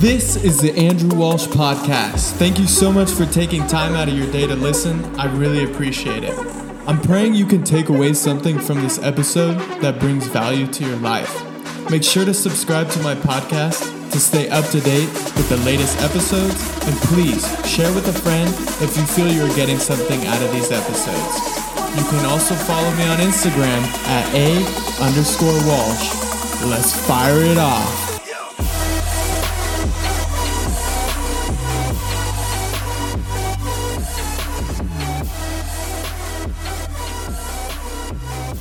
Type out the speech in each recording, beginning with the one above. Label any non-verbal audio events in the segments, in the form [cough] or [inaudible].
This is the Andrew Walsh Podcast. Thank you so much for taking time out of your day to listen. I really appreciate it. I'm praying you can take away something from this episode that brings value to your life. Make sure to subscribe to my podcast to stay up to date with the latest episodes, and please share with a friend if you feel you are getting something out of these episodes. You can also follow me on Instagram at a underscore Walsh. Let's fire it off.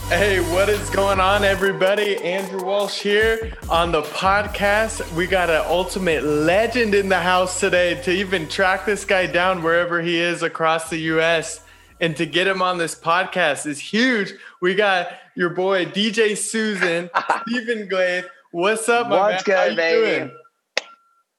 Hey, what is going on, everybody? Andrew Walsh here on the podcast. We got an ultimate legend in the house today to even track this guy down wherever he is across the US and to get him on this podcast is huge. We got your boy DJ Susan, [laughs] Steven Glathe. What's up, my What's man? good, baby? Doing?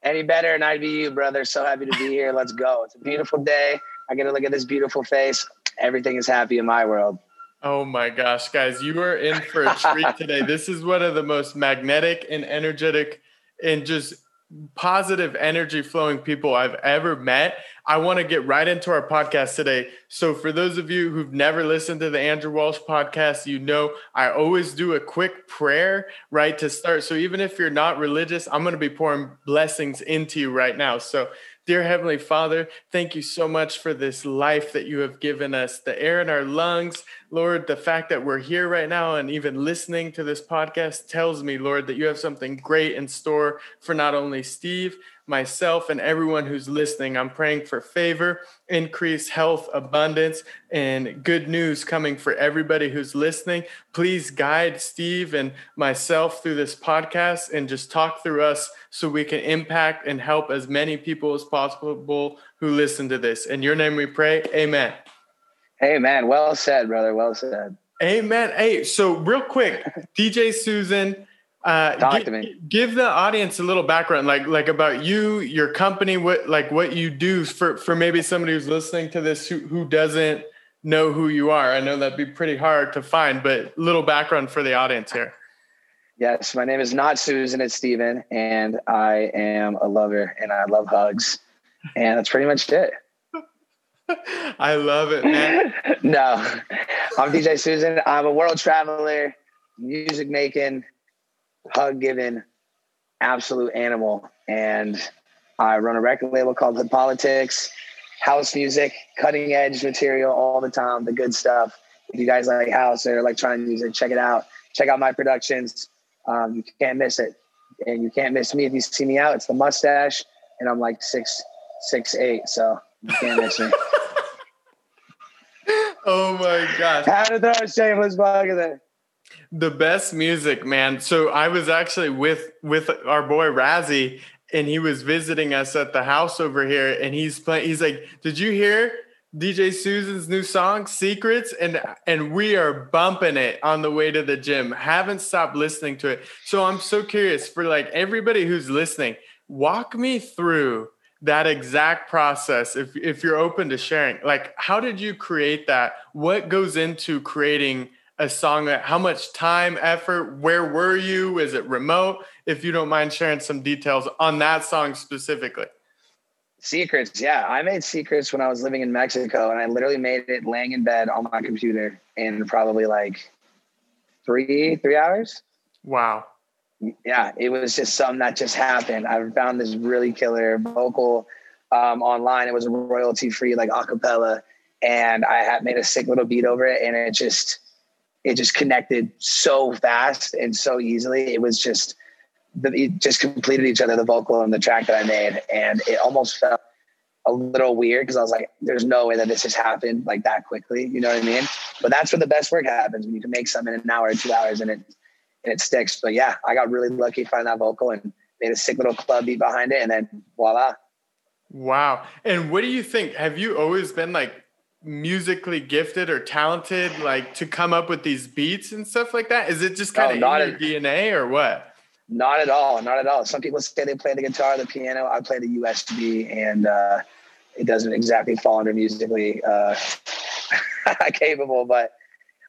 Any better than I'd be you, brother. So happy to be here. Let's go. It's a beautiful day. I get to look at this beautiful face. Everything is happy in my world. Oh my gosh, guys, you are in for a treat [laughs] today. This is one of the most magnetic and energetic and just positive energy flowing people I've ever met. I want to get right into our podcast today. So, for those of you who've never listened to the Andrew Walsh podcast, you know I always do a quick prayer right to start. So, even if you're not religious, I'm going to be pouring blessings into you right now. So, Dear Heavenly Father, thank you so much for this life that you have given us, the air in our lungs. Lord, the fact that we're here right now and even listening to this podcast tells me, Lord, that you have something great in store for not only Steve, myself and everyone who's listening. I'm praying for favor, increase, health, abundance, and good news coming for everybody who's listening. Please guide Steve and myself through this podcast and just talk through us so we can impact and help as many people as possible who listen to this. In your name we pray. Amen. Amen. Well said, brother. Well said. Amen. Hey, so real quick, [laughs] DJ Susan, uh, Talk give, to me. Give the audience a little background, like like about you, your company, what like what you do for for maybe somebody who's listening to this who, who doesn't know who you are. I know that'd be pretty hard to find, but little background for the audience here. Yes, my name is not Susan, it's Steven, and I am a lover and I love hugs. And that's pretty much it. [laughs] I love it, man. [laughs] no, I'm DJ Susan. I'm a world traveler, music making, hug given, absolute animal. And I run a record label called Hood Politics, house music, cutting edge material all the time, the good stuff. If you guys like house or electronic music, check it out. Check out my productions. Um, you can't miss it. And you can't miss me if you see me out. It's the mustache, and I'm like six, six, eight. So you can't miss me. [laughs] oh my gosh. How to throw a shameless plug in there the best music man. So i was actually with with our boy razzie and he was visiting us at the house over here and he's playing he's like did you hear dj susan's new song secrets? And and we are bumping it on the way to the gym. Haven't stopped listening to it. So i'm so curious for like everybody who's listening walk me through that exact process if if you're open to sharing. Like how did you create that? What goes into creating a song how much time effort where were you? Is it remote? If you don't mind sharing some details on that song specifically. Secrets yeah. I made secrets when i was living in mexico and i literally made it laying in bed on my computer in probably like three three hours. Wow. Yeah it was just something that just happened. I found this really killer vocal um, online. It was royalty free like acapella and i had made a sick little beat over it and it just it just connected so fast and so easily. It was just it just completed each other, the vocal and the track that I made, and it almost felt a little weird because I was like, "There's no way that this just happened like that quickly." You know what I mean? But that's where the best work happens when you can make something in an hour or two hours and it and it sticks. But yeah, I got really lucky to find that vocal and made a sick little club beat behind it, and then voila. Wow! And what do you think? Have you always been like musically gifted or talented like to come up with these beats and stuff like that? Is it just kind of in your DNA or what? Not at all. Not at all. Some people say they play the guitar, the piano. I play the USB, and uh, it doesn't exactly fall under musically uh, [laughs] capable. But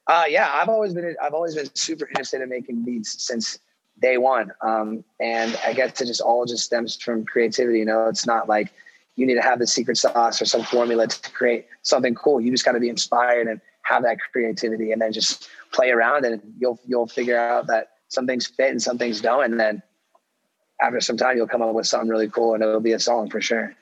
uh, yeah, I've always been I've always been super interested in making beats since day one. Um, and I guess it just all just stems from creativity. You know, it's not like you need to have the secret sauce or some formula to create something cool. You just got to be inspired and have that creativity, and then just play around, and you'll you'll figure out that some things fit and some things don't, and then after some time, you'll come up with something really cool, and it'll be a song for sure.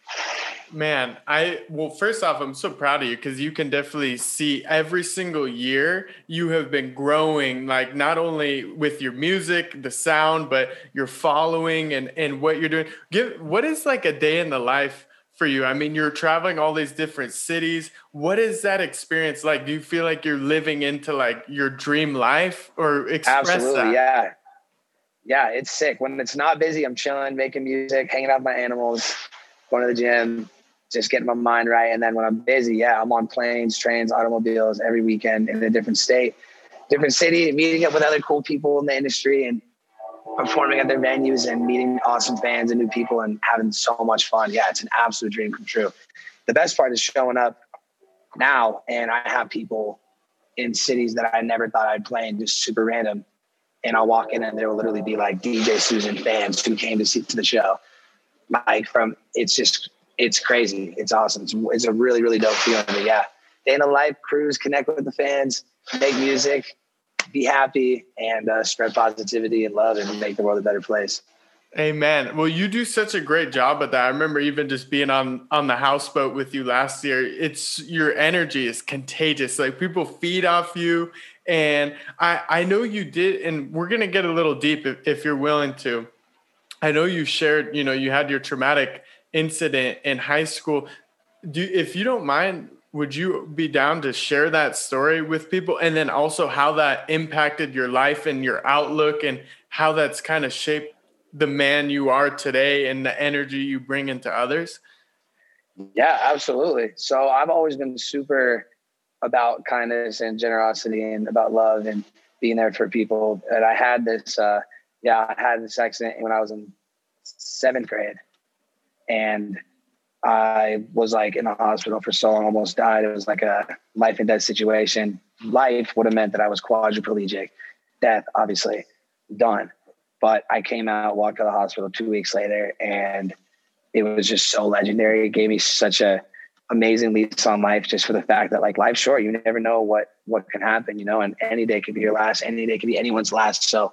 Man, I well, first off, I'm so proud of you because you can definitely see every single year you have been growing, like not only with your music, the sound, but your following and and what you're doing. Give what is like a day in the life for you? I mean, you're traveling all these different cities. What is that experience like? Do you feel like you're living into like your dream life or express Absolutely, that? yeah. Yeah, it's sick. When it's not busy, I'm chilling, making music, hanging out with my animals, going to the gym, just getting my mind right. And then when I'm busy, yeah, I'm on planes, trains, automobiles every weekend in a different state, different city, meeting up with other cool people in the industry and performing at their venues and meeting awesome fans and new people and having so much fun. Yeah, it's an absolute dream come true. The best part is showing up now and I have people in cities that I never thought I'd play in just super random. And I'll walk in and there will literally be like DJ Susan fans who came to see to the show. Like from it's just it's crazy. It's awesome. It's, it's a really, really dope feeling. But yeah, day in the life, cruise, connect with the fans, make music, be happy, and uh, spread positivity and love and make the world a better place. Amen. Well, you do such a great job at that. I remember even just being on on the houseboat with you last year. It's your energy is contagious. Like people feed off you, and I I know you did. And we're gonna get a little deep if, if you're willing to. I know you shared. You know, you had your traumatic incident in high school. Do if you don't mind, would you be down to share that story with people and then also how that impacted your life and your outlook and how that's kind of shaped the man you are today and the energy you bring into others? Yeah, absolutely. So I've always been super about kindness and generosity and about love and being there for people. And I had this, uh, yeah, I had this accident when I was in seventh grade and I was like in the hospital for so long, almost died. It was like a life and death situation. Hmm. Life would have meant that I was quadriplegic. Death, obviously, done. But I came out, walked to the hospital two weeks later, and it was just so legendary. It gave me such a amazing lease on life just for the fact that like life's short. You never know what what can happen, you know, and any day could be your last, any day could be anyone's last. So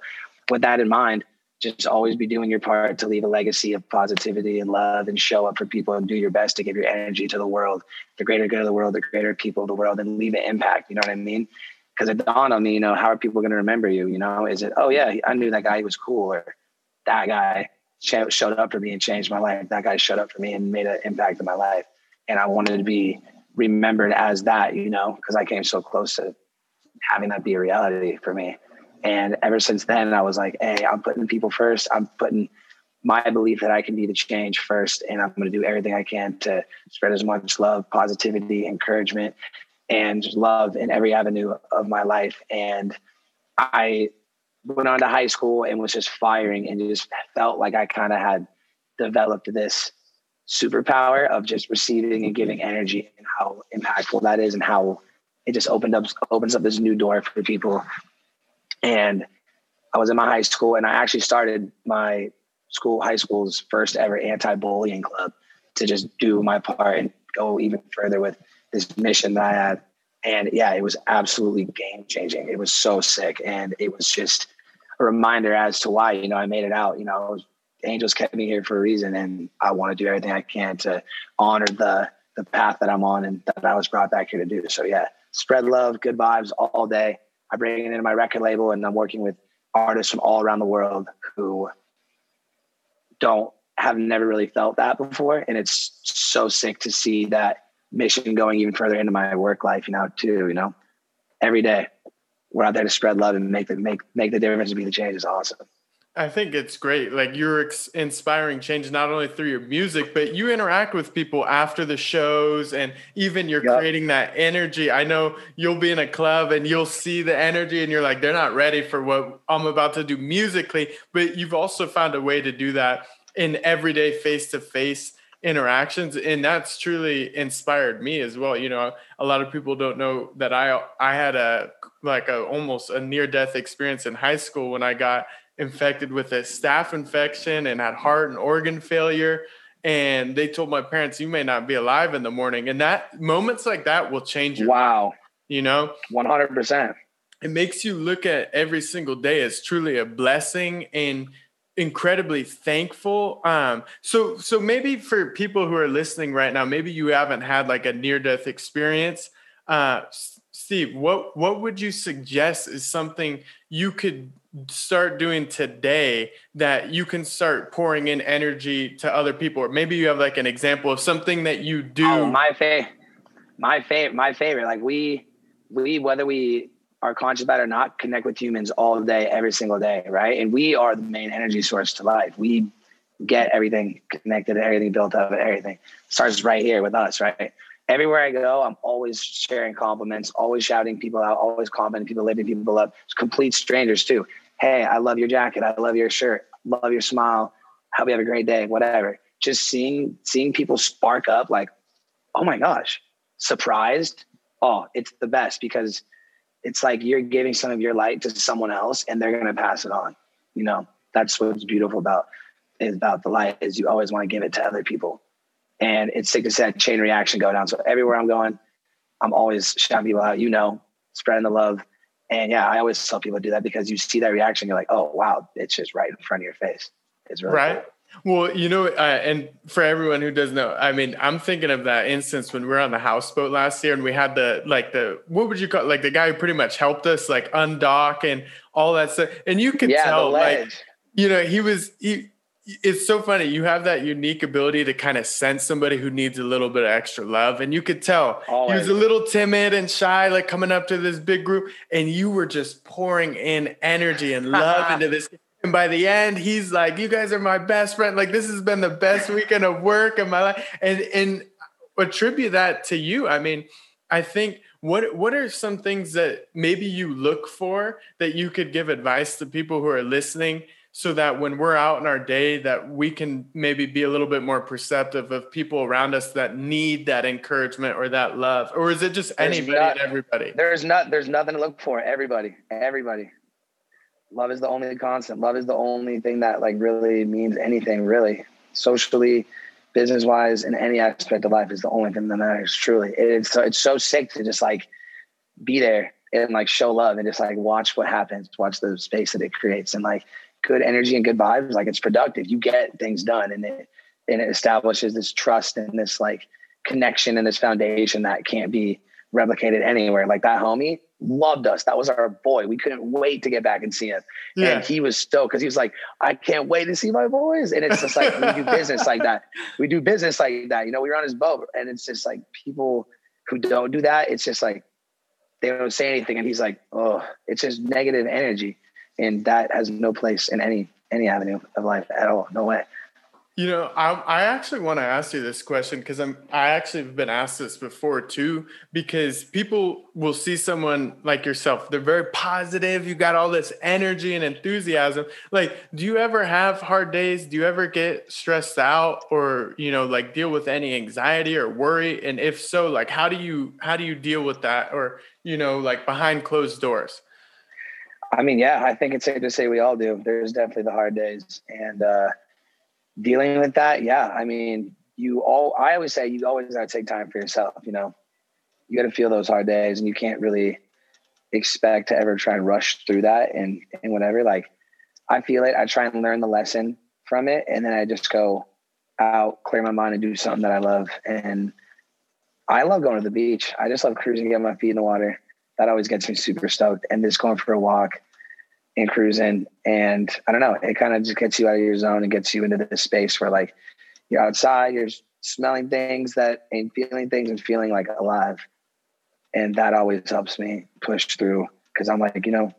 with that in mind, just always be doing your part to leave a legacy of positivity and love and show up for people and do your best to give your energy to the world, the greater good of the world, the greater people of the world, and leave an impact. You know what I mean? Because it dawned on me, you know, how are people going to remember you? You know, is it, oh, yeah, I knew that guy was cool, or that guy showed up for me and changed my life. That guy showed up for me and made an impact in my life. And I wanted to be remembered as that, you know, because I came so close to having that be a reality for me. And ever since then, I was like, hey, I'm putting people first. I'm putting my belief that I can be the change first. And I'm going to do everything I can to spread as much love, positivity, encouragement, and love in every avenue of my life. And I went on to high school and was just firing and just felt like I kind of had developed this superpower of just receiving and giving energy and how impactful that is and how it just opened up opens up this new door for people and I was in my high school and I actually started my school, high school's first ever anti-bullying club to just do my part and go even further with this mission that I had. And yeah, it was absolutely game changing. It was so sick. And it was just a reminder as to why, you know, I made it out, you know, angels kept me here for a reason. And I want to do everything I can to honor the, the path that I'm on and that I was brought back here to do. So yeah, spread love, good vibes all day. I bring it into my record label, and I'm working with artists from all around the world who don't have never really felt that before, and it's so sick to see that mission going even further into my work life. You know, too. You know, every day we're out there to spread love and make the make make the difference and be the change is awesome. I think it's great. Like you're ex- inspiring change not only through your music, but you interact with people after the shows and even you're yep. creating that energy. I know you'll be in a club and you'll see the energy and you're like, they're not ready for what I'm about to do musically. But you've also found a way to do that in everyday face to face interactions and that's truly inspired me as well you know a lot of people don't know that i i had a like a almost a near death experience in high school when i got infected with a staph infection and had heart and organ failure. And they told my parents you may not be alive in the morning. And that moments like that will change your wow. life, you know? 100% it makes you look at every single day as truly a blessing and incredibly thankful. Um so so maybe for people who are listening right now maybe you haven't had like a near death experience. Uh steve what what would you suggest is something you could start doing today that you can start pouring in energy to other people. Or maybe you have like an example of something that you do. Oh, my favorite my favorite my favorite. Like we we whether we are conscious about it or not connect with humans all day every single day right? And we are the main energy source to life. We get everything connected everything built up everything starts right here with us right? Everywhere I go, I'm always sharing compliments, always shouting people out, always complimenting people, lifting people up. Complete strangers too hey, I love your jacket. I love your shirt. Love your smile. Hope you have a great day. Whatever. Just seeing seeing people spark up, like, oh my gosh, surprised. Oh, it's the best because it's like you're giving some of your light to someone else, and they're gonna pass it on. You know, that's what's beautiful about is about the light is you always want to give it to other people, and it's like I said, chain reaction go down. So everywhere I'm going, I'm always shouting people out. You know, spreading the love and yeah, I always tell people to do that because you see that reaction, you're like, oh wow, it's just right in front of your face. It's really right. Cool. Well, you know, uh, and for everyone who doesn't know, I mean, I'm thinking of that instance when we were on the houseboat last year and we had the, like the, what would you call like the guy who pretty much helped us like undock and all that stuff. And you could yeah, tell like, you know, he was, he, it's so funny. You have that unique ability to kind of sense somebody who needs a little bit of extra love. And you could tell Always. he was a little timid and shy, like coming up to this big group. And you were just pouring in energy and love [laughs] into this. And by the end, he's like, You guys are my best friend. Like, this has been the best weekend of work of my life. And and attribute that to you. I mean, I think what what are some things that maybe you look for that you could give advice to people who are listening so that when we're out in our day that we can maybe be a little bit more perceptive of people around us that need that encouragement or that love or is it just there's anybody not, and everybody? there's not there's nothing to look for. Everybody everybody. Love is the only constant. Love is the only thing that like really means anything really. Socially business wise in any aspect of life is the only thing that matters truly. It's so it's so sick to just like be there and like show love and just like watch what happens watch the space that it creates and like good energy and good vibes, like it's productive. You get things done and it and it establishes this trust and this like connection and this foundation that can't be replicated anywhere. Like that homie loved us. That was our boy. We couldn't wait to get back and see him. Yeah. And he was stoked because he was like, I can't wait to see my boys. And it's just like we do business like that. We do business like that. You know, we were on his boat and it's just like people who don't do that, it's just like they don't say anything. And he's like, oh, it's just negative energy and that has no place in any any avenue of life at all. No way. You know, I, I actually want to ask you this question because I'm I actually have been asked this before too. Because people will see someone like yourself, they're very positive. You got all this energy and enthusiasm. Like, do you ever have hard days? Do you ever get stressed out, or you know, like deal with any anxiety or worry? And if so, like, how do you how do you deal with that, or you know, like behind closed doors? I mean, yeah, I think it's safe to say we all do. There's definitely the hard days, and uh, dealing with that. Yeah, I mean, you all. I always say you always got to take time for yourself. You know, you got to feel those hard days, and you can't really expect to ever try and rush through that and and whatever. Like, I feel it. I try and learn the lesson from it, and then I just go out, clear my mind, and do something that I love. And I love going to the beach. I just love cruising, get my feet in the water that always gets me super stoked. And just going for a walk and cruising. And I don't know, it kind of just gets you out of your zone and gets you into this space where like you're outside, you're smelling things that and feeling things and feeling like alive. And that always helps me push through because I'm like, you know,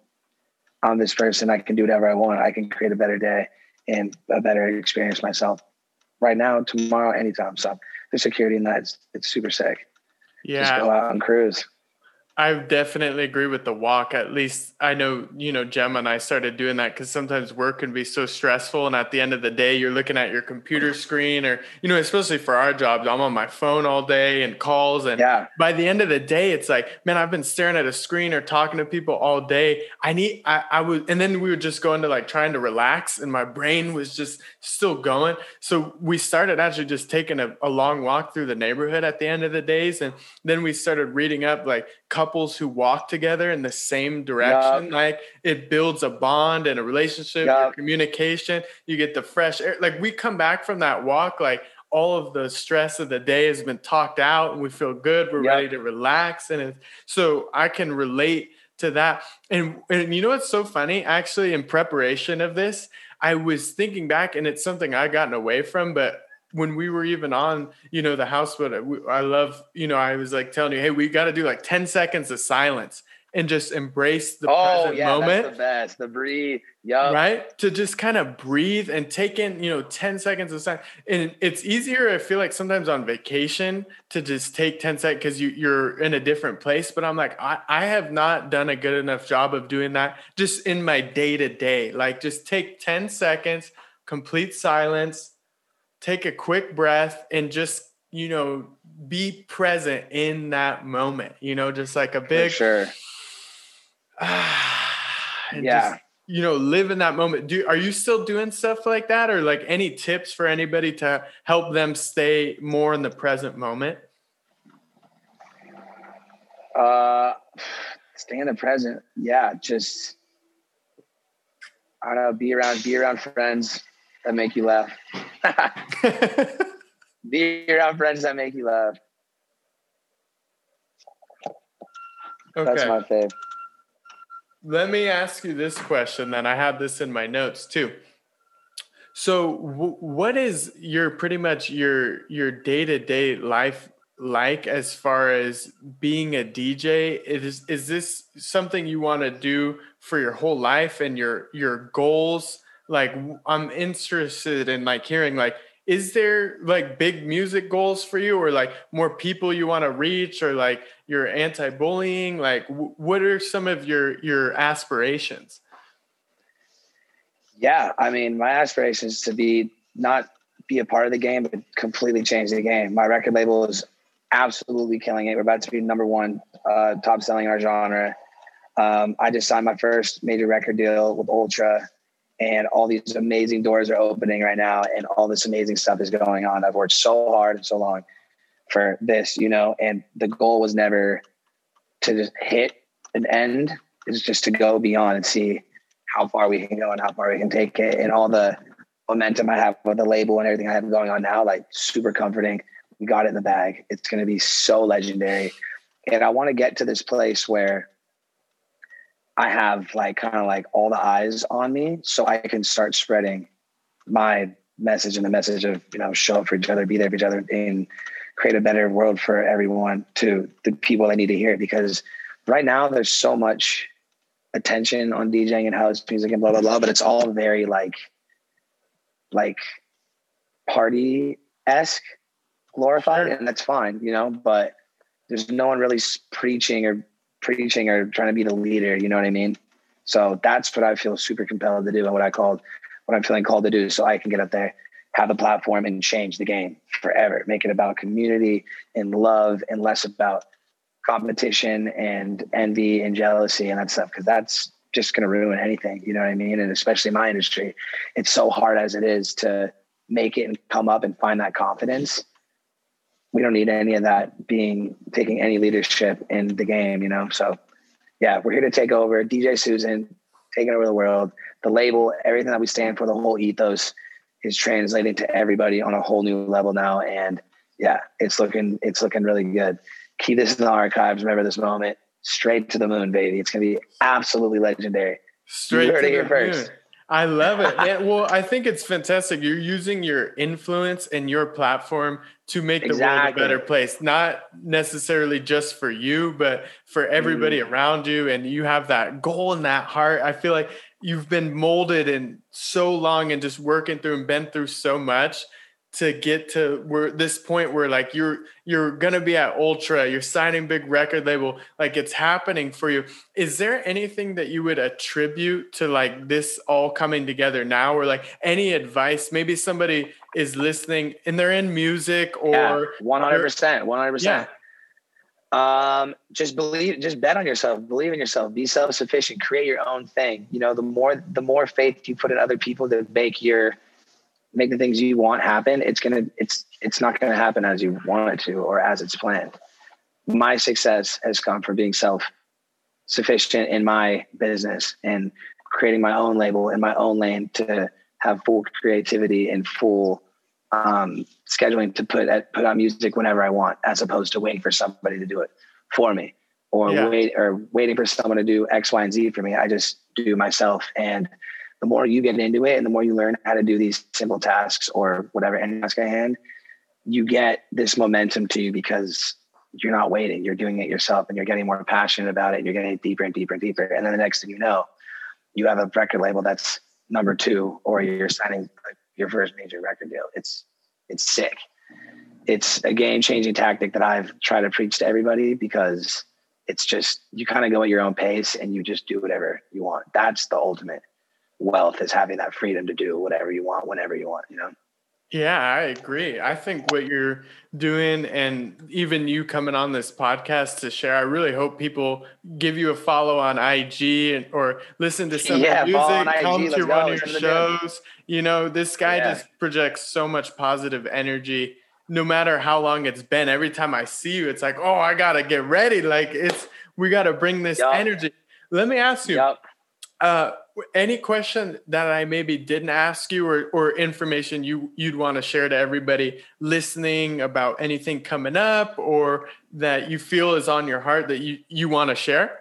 I'm this person. I can do whatever I want. I can create a better day and a better experience myself right now, tomorrow, anytime. So the security in that is it's super sick. Yeah. Just go out and cruise. I definitely agree with the walk. At least I know, you know, Gemma and I started doing that because sometimes work can be so stressful. And at the end of the day, you're looking at your computer screen or, you know, especially for our jobs, I'm on my phone all day and calls. And yeah. by the end of the day, it's like, man, I've been staring at a screen or talking to people all day. I need, I, I was, and then we would just go into like trying to relax and my brain was just still going. So we started actually just taking a, a long walk through the neighborhood at the end of the days. And then we started reading up like couples who walk together in the same direction. Yep. Like it builds a bond and a relationship, yep. communication. You get the fresh air. Like we come back from that walk, like all of the stress of the day has been talked out and we feel good. We're yep. ready to relax. And so I can relate to that. And, and you know what's so funny? Actually, in preparation of this, I was thinking back and it's something i've gotten away from, but when we were even on, you know, the house, but I love, you know, I was like telling you, hey, we got to do like 10 seconds of silence and just embrace the oh, present yeah, moment. That's the best. The breathe. Yeah. Right. To just kind of breathe and take in, you know, 10 seconds of silence. And it's easier, I feel like sometimes on vacation to just take 10 seconds because you, you're in a different place. But I'm like, I, I have not done a good enough job of doing that just in my day to day. Like just take 10 seconds, complete silence take a quick breath and just you know be present in that moment you know just like a big For sure. [sighs] yeah just, you know live in that moment. Do are you still doing stuff like that? Or like any tips for anybody to help them stay more in the present moment? Uh [sighs] stay in the present. Yeah just i don't know be around be around friends that make you laugh. [laughs] [laughs] Be around friends that make you laugh. Okay. That's my fave. Let me ask you this question. Then I have this in my notes too. So, w- what is your pretty much your your day to day life like as far as being a DJ? Is is this something you want to do for your whole life and your your goals? Like i'm interested in like hearing like is there like big music goals for you or like more people you want to reach or like your anti-bullying? Like w- what are some of your your aspirations? Yeah i mean my aspirations to be not be a part of the game but completely change the game. My record label is absolutely killing it. We're about to be number one uh, top selling in our genre. Um, i just signed my first major record deal with ultra and all these amazing doors are opening right now and all this amazing stuff is going on. I've worked so hard and so long for this you know and the goal was never to just hit an end. It's just to go beyond and see how far we can go and how far we can take it. And all the momentum i have with the label and everything i have going on now like super comforting. We got it in the bag. It's going to be so legendary. And i want to get to this place where I have like kind of like all the eyes on me so I can start spreading my message and the message of, you know, show up for each other, be there for each other and create a better world for everyone to the people that need to hear it. Because right now there's so much attention on DJing and house music and blah, blah, blah, but it's all very like, like party esque glorified and that's fine, you know, but there's no one really preaching or preaching or trying to be the leader. You know what I mean? So that's what I feel super compelled to do and what I called what I'm feeling called to do so I can get up there, have a platform and change the game forever. Make it about community and love and less about competition and envy and jealousy and that stuff. Cause that's just going to ruin anything. You know what I mean? And especially my industry, it's so hard as it is to make it and come up and find that confidence we don't need any of that being taking any leadership in the game, you know. So yeah, we're here to take over. DJ Susan taking over the world. The label, everything that we stand for, the whole ethos is translating to everybody on a whole new level now. And yeah, it's looking it's looking really good. Keep this in the archives. Remember this moment. Straight to the moon, baby. It's gonna be absolutely legendary. Straight you heard to it here first. I love it. Yeah, well, [laughs] I think it's fantastic. You're using your influence and your platform to make exactly. the world a better place, not necessarily just for you, but for everybody mm. around you. And you have that goal in that heart. I feel like you've been molded in so long and just working through and been through so much to get to where this point where like you're you're gonna be at ultra you're signing big record label like it's happening for you. Is there anything that you would attribute to like this all coming together now? Or like any advice? Maybe somebody is listening and they're in music or yeah, 100% 100% yeah. um just believe just bet on yourself believe in yourself be self-sufficient create your own thing. You know the more the more faith you put in other people to make your make the things you want happen, it's gonna it's it's not gonna happen as you want it to or as it's planned. My success has come from being self sufficient in my business and creating my own label in my own lane to have full creativity and full um, scheduling to put at, put out music whenever I want, as opposed to waiting for somebody to do it for me or yeah. wait or waiting for someone to do X, Y, and Z for me. I just do myself and the more you get into it and the more you learn how to do these simple tasks or whatever any task I hand, you get this momentum to you because you're not waiting. You're doing it yourself and you're getting more passionate about it. You're getting deeper and deeper and deeper. And then the next thing you know, you have a record label that's number two, or you're signing your first major record deal. It's it's sick. It's a game changing tactic that I've tried to preach to everybody because it's just you kind of go at your own pace and you just do whatever you want. That's the ultimate wealth is having that freedom to do whatever you want whenever you want you know? Yeah i agree. I think what you're doing and even you coming on this podcast to share i really hope people give you a follow on ig and, or listen to some yeah, music come to one of your shows. You know this guy yeah. just projects so much positive energy no matter how long it's been. Every time i see you it's like oh i gotta get ready. Like it's we gotta bring this yep. energy. Let me ask you yep. uh any question that I maybe didn't ask you or, or information you you'd want to share to everybody listening about anything coming up or that you feel is on your heart that you, you want to share?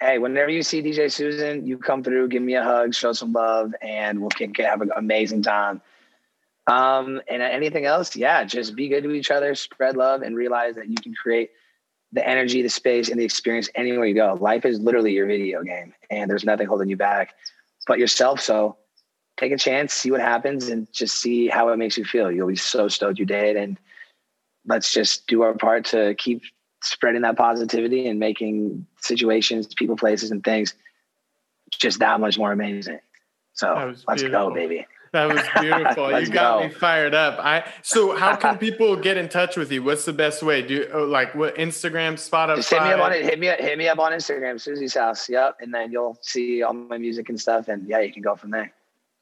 Hey, whenever you see DJ Susan, you come through, give me a hug, show some love, and we'll kick it, have an amazing time. Um, and anything else, yeah, just be good to each other, spread love, and realize that you can create – the energy, the space, and the experience anywhere you go. Life is literally your video game, and there's nothing holding you back but yourself. So take a chance, see what happens, and just see how it makes you feel. You'll be so stoked you did, and let's just do our part to keep spreading that positivity and making situations, people, places, and things just that much more amazing. So let's go, baby. That was beautiful. you got go. me fired up. I so how can people get in touch with you? What's the best way? Do oh, like what Instagram, Spotify? Just hit me up on it. Hit me up, hit me up on Instagram, Susie's house. Yep. And then you'll see all my music and stuff. And yeah, you can go from there.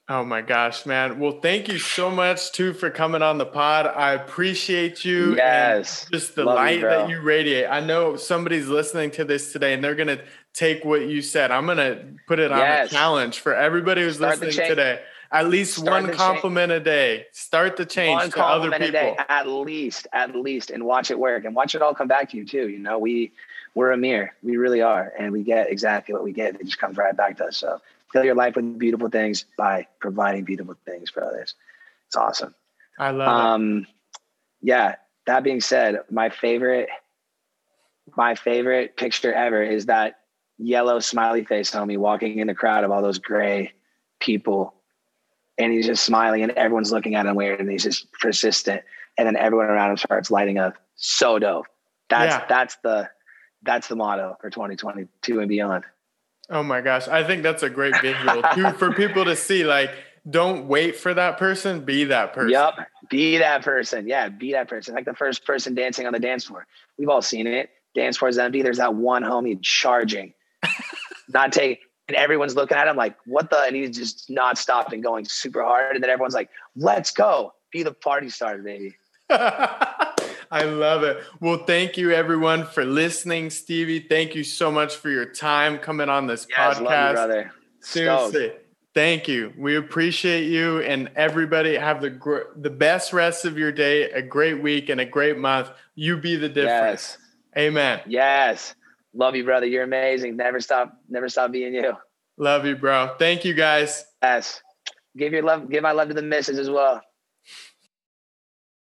Oh my gosh, man. Well, thank you so much too for coming on the pod. I appreciate you. Yes. just the Love light you, that you radiate. I know somebody's listening to this today and they're going to take what you said. I'm going to put it on yes. a challenge for everybody who's Start listening today at least Start one compliment change. a day. Start the change one to other people. A day, at least, at least, and watch it work and watch it all come back to you too. You know, we we're a mirror. We really are, and we get exactly what we get. It just comes right back to us. So fill your life with beautiful things by providing beautiful things for others. It's awesome. I love um, it. Yeah. That being said, my favorite, my favorite picture ever is that yellow smiley face homie walking in the crowd of all those gray people and he's just smiling and everyone's looking at him weird and he's just persistent. And then everyone around him starts lighting up. So dope. That's yeah. that's the that's the motto for 2022 and beyond. Oh my gosh. I think that's a great visual [laughs] too for people to see like don't wait for that person be that person. Yep be that person. Yeah be that person. Like the first person dancing on the dance floor. We've all seen it. Dance floor is empty. There's that one homie charging. [laughs] Not take and everyone's looking at him like, what the? And he's just not stopped and going super hard. And then everyone's like, let's go. Be the party starter, baby. [laughs] I love it. Well, thank you everyone for listening, Stevie. Thank you so much for your time coming on this yes, podcast. Brother. Seriously. Stoked. Thank you. We appreciate you and everybody have the gr- the best rest of your day, a great week and a great month. You be the difference. Yes. Amen. Yes. Love you, brother. You're amazing. Never stop, never stop being you. Love you, bro. Thank you guys. Yes. Give your love, give my love to the misses as well.